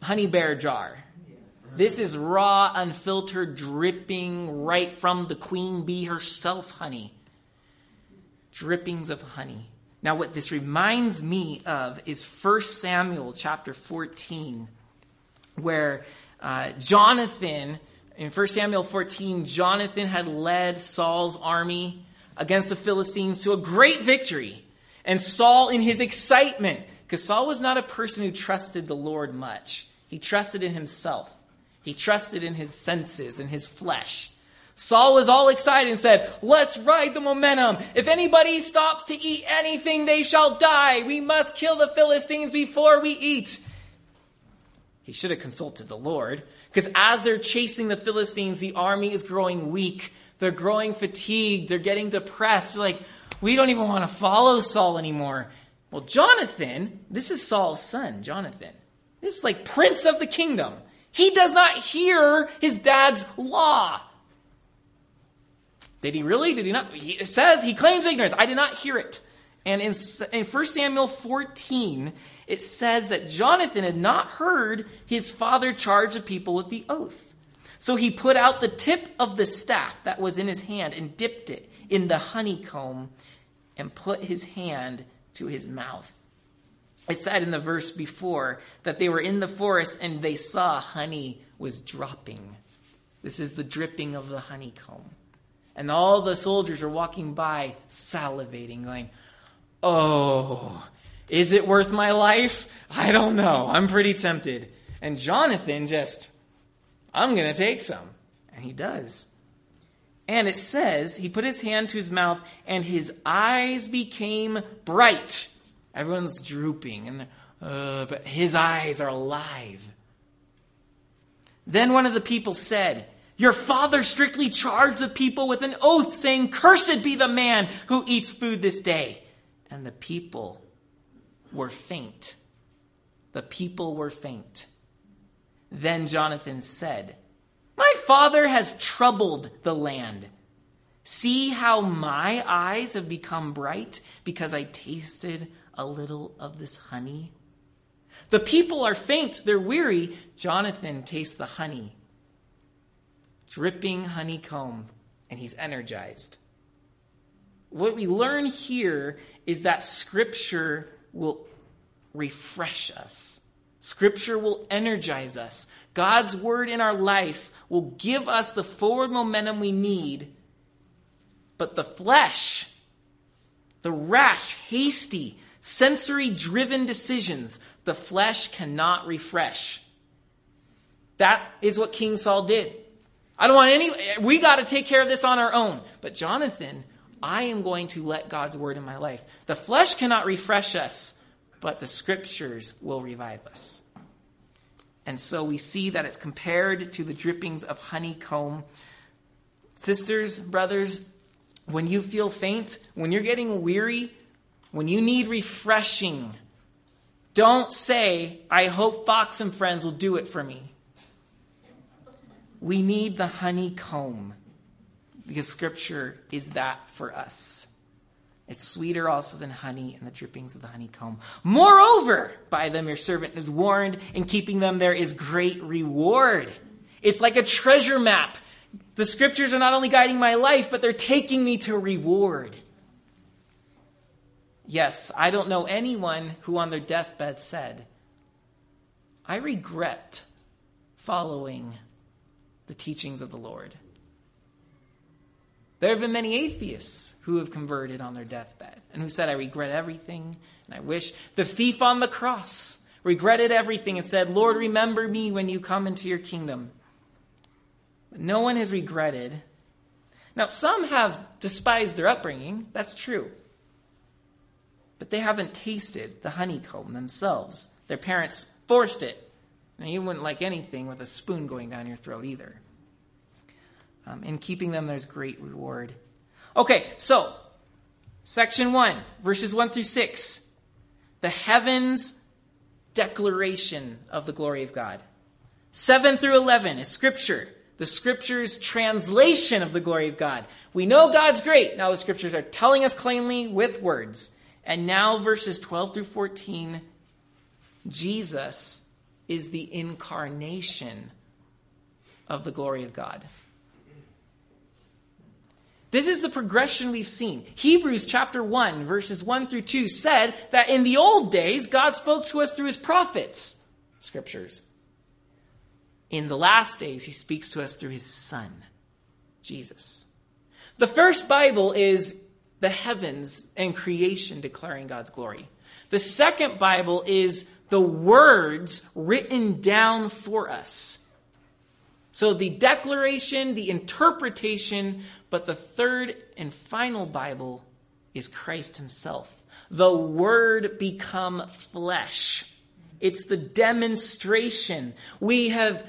[SPEAKER 1] honey bear jar. This is raw, unfiltered, dripping right from the queen bee herself honey. Drippings of honey. Now what this reminds me of is 1 Samuel chapter 14 where uh, Jonathan In 1 Samuel 14, Jonathan had led Saul's army against the Philistines to a great victory. And Saul, in his excitement, because Saul was not a person who trusted the Lord much, he trusted in himself. He trusted in his senses in his flesh. Saul was all excited and said, let's ride the momentum. If anybody stops to eat anything, they shall die. We must kill the Philistines before we eat. He should have consulted the Lord because as they're chasing the Philistines, the army is growing weak. They're growing fatigued. They're getting depressed. They're like, we don't even want to follow Saul anymore. Well, Jonathan, this is Saul's son, Jonathan. This is like prince of the kingdom. He does not hear his dad's law. Did he really? Did he not? He, says he claims ignorance. I did not hear it. And in, in 1 Samuel 14, it says that Jonathan had not heard his father charge the people with the oath. So he put out the tip of the staff that was in his hand and dipped it in the honeycomb and put his hand to his mouth. It said in the verse before that they were in the forest and they saw honey was dropping. This is the dripping of the honeycomb. And all the soldiers are walking by, salivating, going, Oh, is it worth my life? I don't know. I'm pretty tempted. And Jonathan just, I'm going to take some. And he does. And it says, he put his hand to his mouth and his eyes became bright. Everyone's drooping and, uh, but his eyes are alive. Then one of the people said, your father strictly charged the people with an oath saying, Cursed be the man who eats food this day. And the people were faint. The people were faint. Then Jonathan said, My father has troubled the land. See how my eyes have become bright because I tasted a little of this honey? The people are faint, they're weary. Jonathan tastes the honey dripping honeycomb, and he's energized. What we learn here is that Scripture will refresh us. Scripture will energize us. God's word in our life will give us the forward momentum we need. But the flesh, the rash, hasty, sensory driven decisions, the flesh cannot refresh. That is what King Saul did. I don't want any, we got to take care of this on our own. But Jonathan, I am going to let God's word in my life. The flesh cannot refresh us, but the scriptures will revive us. And so we see that it's compared to the drippings of honeycomb. Sisters, brothers, when you feel faint, when you're getting weary, when you need refreshing, don't say, I hope Fox and Friends will do it for me. We need the honeycomb because scripture is that for us. It's sweeter also than honey and the drippings of the honeycomb. Moreover, by them your servant is warned, and keeping them there is great reward. It's like a treasure map. The scriptures are not only guiding my life, but they're taking me to reward. Yes, I don't know anyone who on their deathbed said, I regret following the teachings of the Lord. There have been many atheists who have converted on their deathbed and who said, I regret everything and I wish. The thief on the cross regretted everything and said, Lord, remember me when you come into your kingdom. But no one has regretted. Now, some have despised their upbringing. That's true. But they haven't tasted the honeycomb themselves. Their parents forced it and you wouldn't like anything with a spoon going down your throat either. Um, in keeping them, there's great reward. Okay, so, section 1, verses 1 through 6. The heavens declaration of the glory of God. 7 through 11 is scripture. The scripture's translation of the glory of God. We know God's great. Now the scriptures are telling us plainly with words. And now verses 12 through 14, Jesus is the incarnation of the glory of God. This is the progression we've seen. Hebrews chapter 1 verses 1 through 2 said that in the old days God spoke to us through his prophets, scriptures. In the last days, he speaks to us through his son, Jesus. The first Bible is the heavens and creation declaring God's glory. The second Bible is the words written down for us. So the declaration, the interpretation, but the third and final Bible is Christ himself. The word become flesh. It's the demonstration. We have,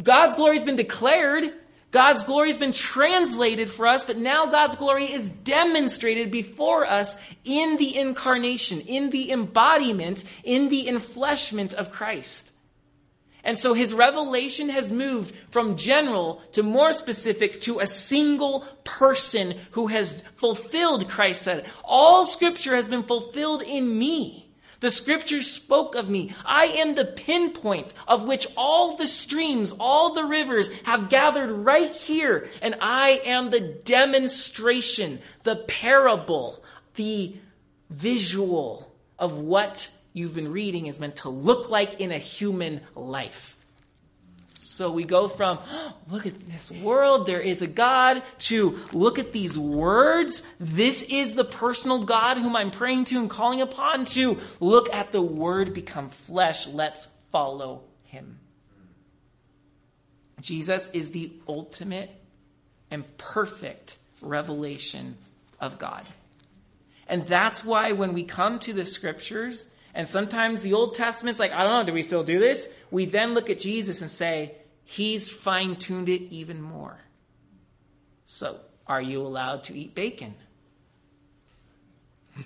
[SPEAKER 1] God's glory has been declared. God's glory has been translated for us, but now God's glory is demonstrated before us in the incarnation, in the embodiment, in the enfleshment of Christ. And so his revelation has moved from general to more specific to a single person who has fulfilled, Christ said. All scripture has been fulfilled in me. The scriptures spoke of me. I am the pinpoint of which all the streams, all the rivers have gathered right here. And I am the demonstration, the parable, the visual of what you've been reading is meant to look like in a human life. So we go from, oh, look at this world, there is a God, to look at these words, this is the personal God whom I'm praying to and calling upon, to look at the Word become flesh, let's follow Him. Jesus is the ultimate and perfect revelation of God. And that's why when we come to the scriptures, and sometimes the Old Testament's like, I don't know, do we still do this? We then look at Jesus and say, He's fine tuned it even more. So, are you allowed to eat bacon?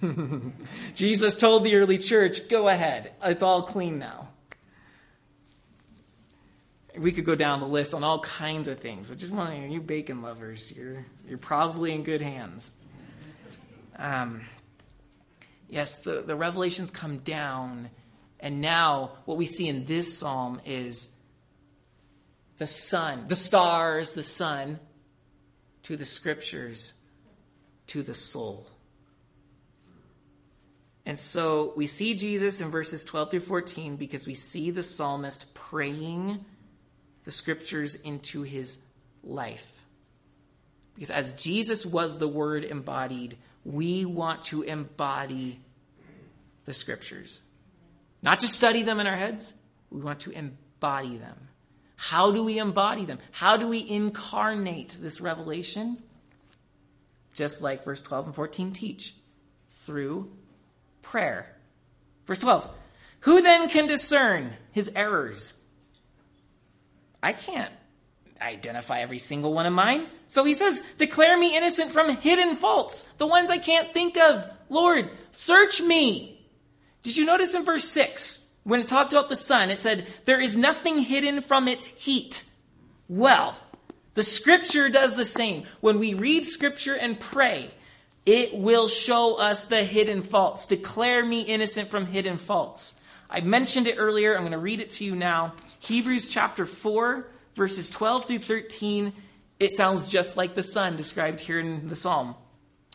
[SPEAKER 1] Jesus told the early church, go ahead. It's all clean now. We could go down the list on all kinds of things, but just one of you bacon lovers, you're, you're probably in good hands. Um, Yes, the, the revelations come down, and now what we see in this psalm is the sun, the stars, the sun, to the scriptures, to the soul. And so we see Jesus in verses 12 through 14 because we see the psalmist praying the scriptures into his life. Because as Jesus was the word embodied, we want to embody the scriptures. Not just study them in our heads, we want to embody them. How do we embody them? How do we incarnate this revelation? Just like verse 12 and 14 teach through prayer. Verse 12 Who then can discern his errors? I can't identify every single one of mine. So he says, Declare me innocent from hidden faults, the ones I can't think of. Lord, search me. Did you notice in verse 6, when it talked about the sun, it said, There is nothing hidden from its heat. Well, the scripture does the same. When we read scripture and pray, it will show us the hidden faults. Declare me innocent from hidden faults. I mentioned it earlier. I'm going to read it to you now. Hebrews chapter 4, verses 12 through 13, it sounds just like the sun described here in the psalm.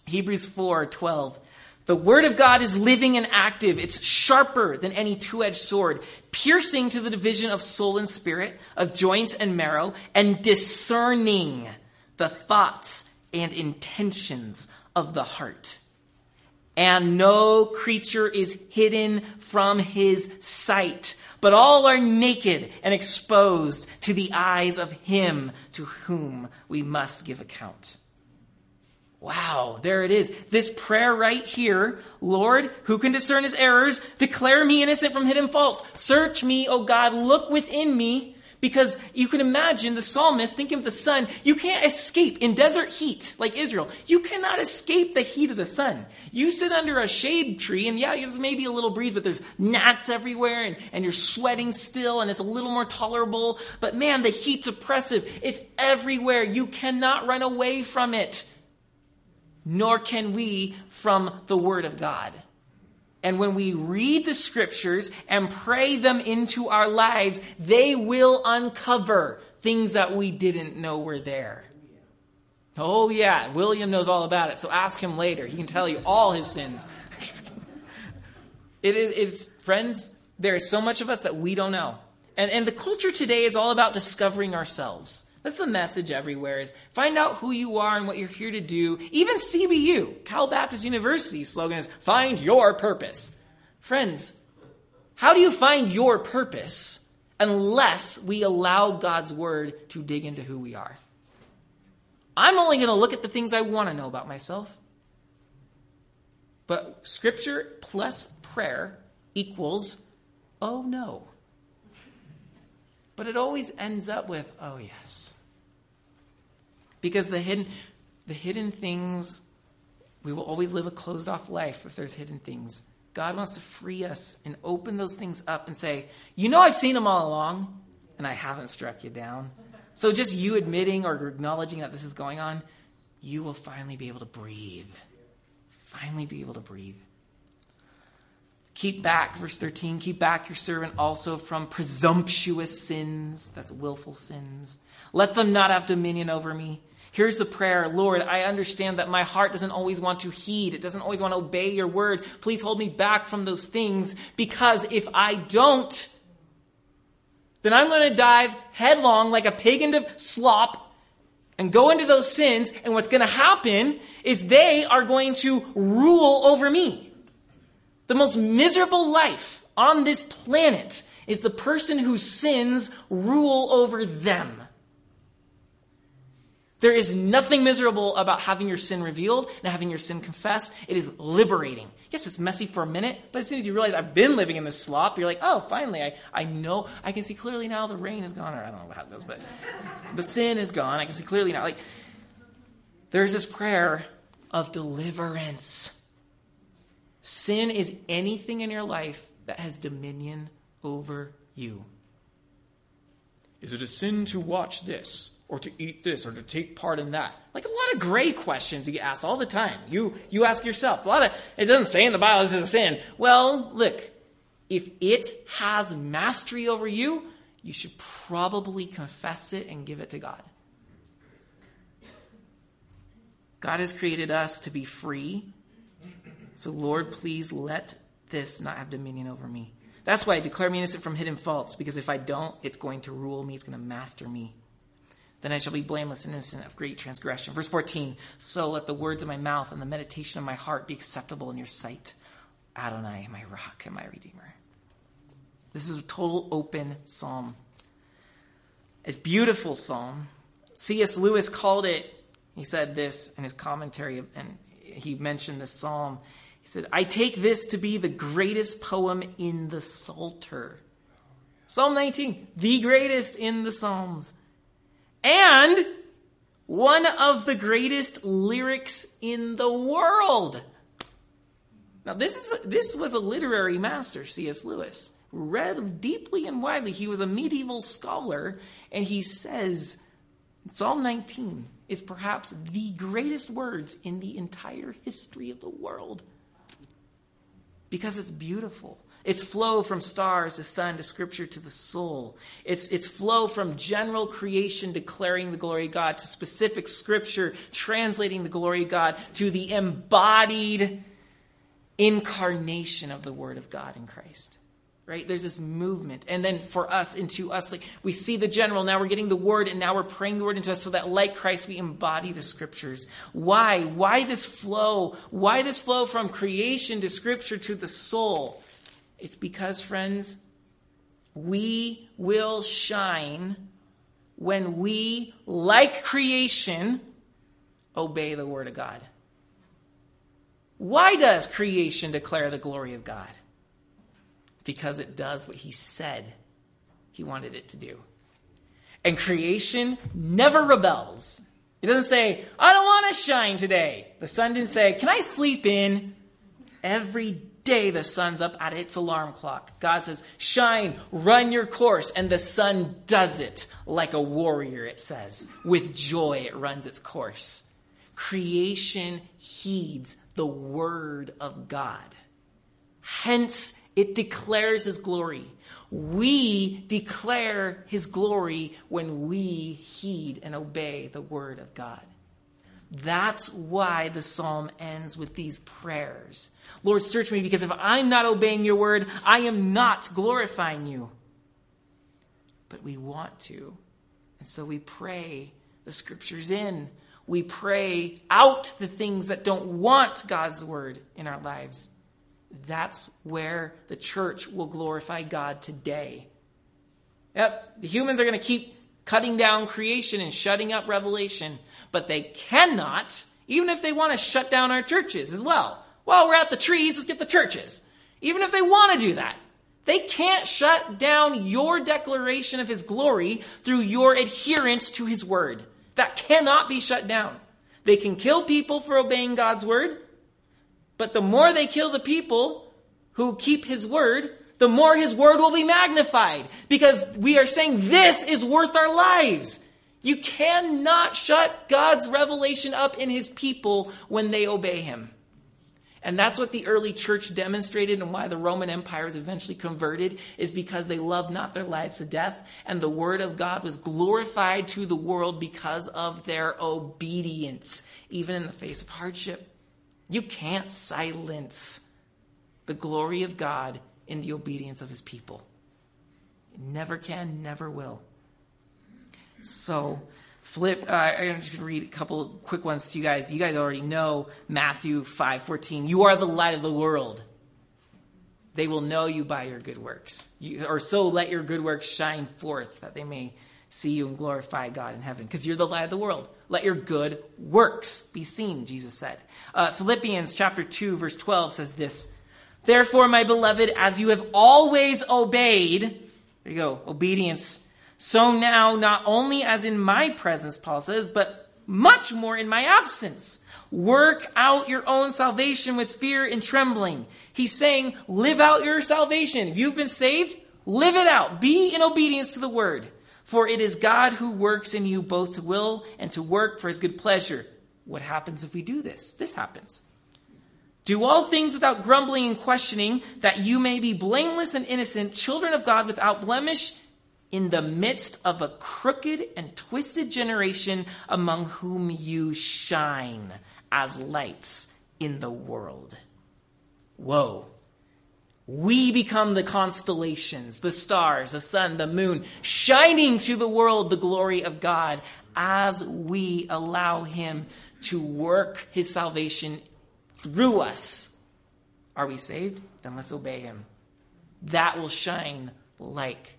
[SPEAKER 1] Hebrews 4 12. The word of God is living and active. It's sharper than any two-edged sword, piercing to the division of soul and spirit, of joints and marrow, and discerning the thoughts and intentions of the heart. And no creature is hidden from his sight, but all are naked and exposed to the eyes of him to whom we must give account. Wow, there it is. This prayer right here. Lord, who can discern his errors? Declare me innocent from hidden faults. Search me, O God, look within me because you can imagine the psalmist thinking of the sun. You can't escape in desert heat like Israel. You cannot escape the heat of the sun. You sit under a shade tree and yeah, there's maybe a little breeze, but there's gnats everywhere and, and you're sweating still and it's a little more tolerable. But man, the heat's oppressive. It's everywhere. You cannot run away from it. Nor can we from the word of God. And when we read the scriptures and pray them into our lives, they will uncover things that we didn't know were there. Oh, yeah, William knows all about it, so ask him later. He can tell you all his sins. it is, friends, there is so much of us that we don't know. And, and the culture today is all about discovering ourselves. That's the message everywhere is find out who you are and what you're here to do. Even CBU, Cal Baptist University slogan is find your purpose. Friends, how do you find your purpose unless we allow God's word to dig into who we are? I'm only going to look at the things I want to know about myself. But scripture plus prayer equals, oh no. But it always ends up with, oh yes. Because the hidden, the hidden things, we will always live a closed off life if there's hidden things. God wants to free us and open those things up and say, you know, I've seen them all along and I haven't struck you down. So just you admitting or acknowledging that this is going on, you will finally be able to breathe. Finally be able to breathe. Keep back, verse 13, keep back your servant also from presumptuous sins. That's willful sins. Let them not have dominion over me. Here's the prayer Lord, I understand that my heart doesn't always want to heed. It doesn't always want to obey your word. Please hold me back from those things because if I don't, then I'm going to dive headlong like a pig into slop and go into those sins. And what's going to happen is they are going to rule over me. The most miserable life on this planet is the person whose sins rule over them. There is nothing miserable about having your sin revealed and having your sin confessed. It is liberating. Yes, it's messy for a minute, but as soon as you realize I've been living in this slop, you're like, oh, finally, I, I know, I can see clearly now the rain is gone, or I don't know how it goes, but the sin is gone. I can see clearly now. Like, there's this prayer of deliverance. Sin is anything in your life that has dominion over you. Is it a sin to watch this? Or to eat this, or to take part in that? Like a lot of gray questions you get asked all the time. You, you ask yourself. A lot of, it doesn't say in the Bible this is a sin. Well, look, if it has mastery over you, you should probably confess it and give it to God. God has created us to be free so, Lord, please let this not have dominion over me. That's why I declare me innocent from hidden faults, because if I don't, it's going to rule me, it's going to master me. Then I shall be blameless and innocent of great transgression. Verse 14 So let the words of my mouth and the meditation of my heart be acceptable in your sight, Adonai, my rock and my redeemer. This is a total open psalm. It's a beautiful psalm. C.S. Lewis called it, he said this in his commentary, and he mentioned this psalm. He said, I take this to be the greatest poem in the Psalter. Psalm 19, the greatest in the Psalms. And one of the greatest lyrics in the world. Now this is, this was a literary master, C.S. Lewis. Read deeply and widely. He was a medieval scholar, and he says, Psalm 19 is perhaps the greatest words in the entire history of the world because it's beautiful. It's flow from stars to sun to scripture to the soul. It's, it's flow from general creation declaring the glory of God to specific scripture translating the glory of God to the embodied incarnation of the word of God in Christ right? There's this movement. And then for us, into us, like we see the general, now we're getting the word, and now we're praying the word into us so that like Christ, we embody the scriptures. Why? Why this flow? Why this flow from creation to scripture to the soul? It's because, friends, we will shine when we, like creation, obey the word of God. Why does creation declare the glory of God? because it does what he said he wanted it to do. And creation never rebels. It doesn't say, I don't want to shine today. The sun didn't say, Can I sleep in? Every day the sun's up at its alarm clock. God says, Shine, run your course. And the sun does it like a warrior, it says. With joy, it runs its course. Creation heeds the word of God. Hence, it declares his glory. We declare his glory when we heed and obey the word of God. That's why the psalm ends with these prayers. Lord, search me because if I'm not obeying your word, I am not glorifying you. but we want to. And so we pray the scriptures in. We pray out the things that don't want God's word in our lives. That's where the church will glorify God today. Yep, the humans are going to keep cutting down creation and shutting up revelation, but they cannot, even if they want to shut down our churches as well. Well, we're at the trees, let's get the churches. Even if they want to do that, they can't shut down your declaration of his glory through your adherence to his word. That cannot be shut down. They can kill people for obeying God's word, but the more they kill the people who keep his word, the more his word will be magnified because we are saying this is worth our lives. You cannot shut God's revelation up in his people when they obey him. And that's what the early church demonstrated and why the Roman Empire was eventually converted is because they loved not their lives to death and the word of God was glorified to the world because of their obedience, even in the face of hardship. You can't silence the glory of God in the obedience of his people. never can, never will. So, flip uh, i'm just going to read a couple quick ones to you guys. You guys already know matthew 5 14 you are the light of the world. They will know you by your good works. You, or so let your good works shine forth that they may see you and glorify god in heaven because you're the light of the world. Let your good works be seen jesus said. Uh, philippians chapter 2 verse 12 says this therefore my beloved as you have always obeyed there you go obedience so now, not only as in my presence, Paul says, but much more in my absence. Work out your own salvation with fear and trembling. He's saying, live out your salvation. If you've been saved, live it out. Be in obedience to the word. For it is God who works in you both to will and to work for his good pleasure. What happens if we do this? This happens. Do all things without grumbling and questioning, that you may be blameless and innocent, children of God without blemish in the midst of a crooked and twisted generation among whom you shine as lights in the world. Whoa. We become the constellations, the stars, the sun, the moon, shining to the world the glory of God as we allow Him to work His salvation through us. Are we saved? Then let's obey Him. That will shine like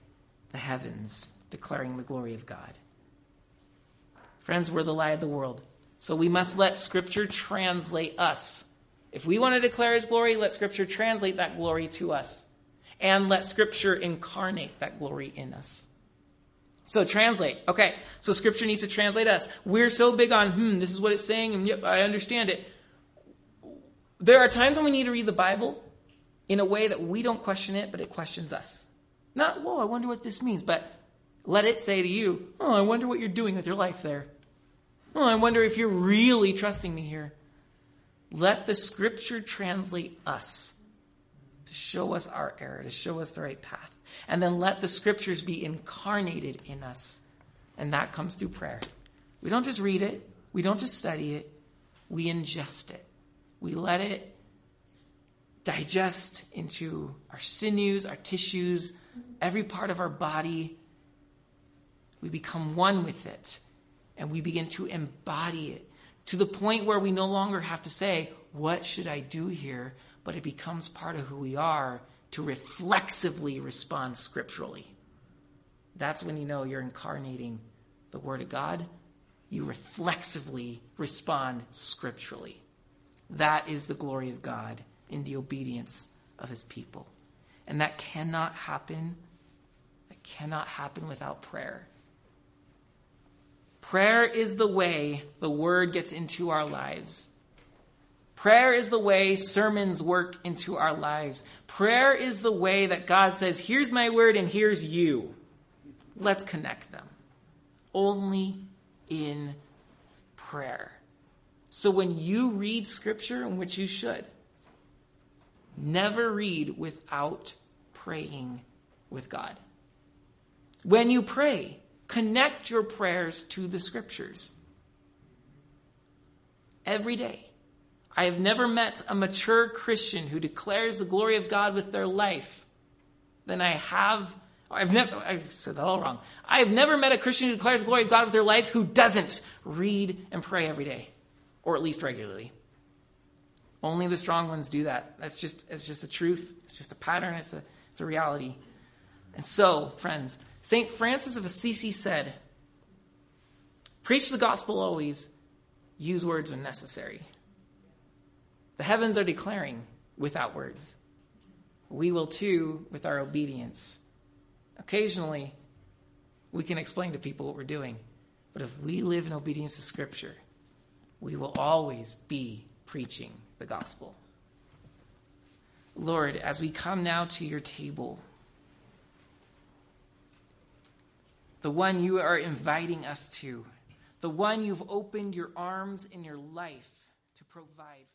[SPEAKER 1] the heavens, declaring the glory of God. Friends, we're the light of the world. So we must let Scripture translate us. If we want to declare His glory, let Scripture translate that glory to us. And let Scripture incarnate that glory in us. So translate. Okay. So Scripture needs to translate us. We're so big on, hmm, this is what it's saying, and yep, I understand it. There are times when we need to read the Bible in a way that we don't question it, but it questions us. Not, whoa, I wonder what this means, but let it say to you, oh, I wonder what you're doing with your life there. Oh, I wonder if you're really trusting me here. Let the scripture translate us to show us our error, to show us the right path. And then let the scriptures be incarnated in us. And that comes through prayer. We don't just read it, we don't just study it, we ingest it. We let it digest into our sinews, our tissues, every part of our body. We become one with it and we begin to embody it to the point where we no longer have to say, What should I do here? But it becomes part of who we are to reflexively respond scripturally. That's when you know you're incarnating the Word of God. You reflexively respond scripturally. That is the glory of God in the obedience of His people. And that cannot happen. That cannot happen without prayer. Prayer is the way the word gets into our lives. Prayer is the way sermons work into our lives. Prayer is the way that God says, here's my word and here's you. Let's connect them. Only in prayer. So when you read scripture, in which you should, Never read without praying with God. When you pray, connect your prayers to the scriptures. Every day. I have never met a mature Christian who declares the glory of God with their life than I have I've never, I've said that all wrong. I have never met a Christian who declares the glory of God with their life who doesn't read and pray every day, or at least regularly. Only the strong ones do that. That's just, it's just a truth. It's just a pattern. It's a, it's a reality. And so, friends, St. Francis of Assisi said, preach the gospel always, use words when necessary. The heavens are declaring without words. We will too with our obedience. Occasionally, we can explain to people what we're doing. But if we live in obedience to Scripture, we will always be preaching the gospel. Lord, as we come now to your table, the one you are inviting us to, the one you've opened your arms in your life to provide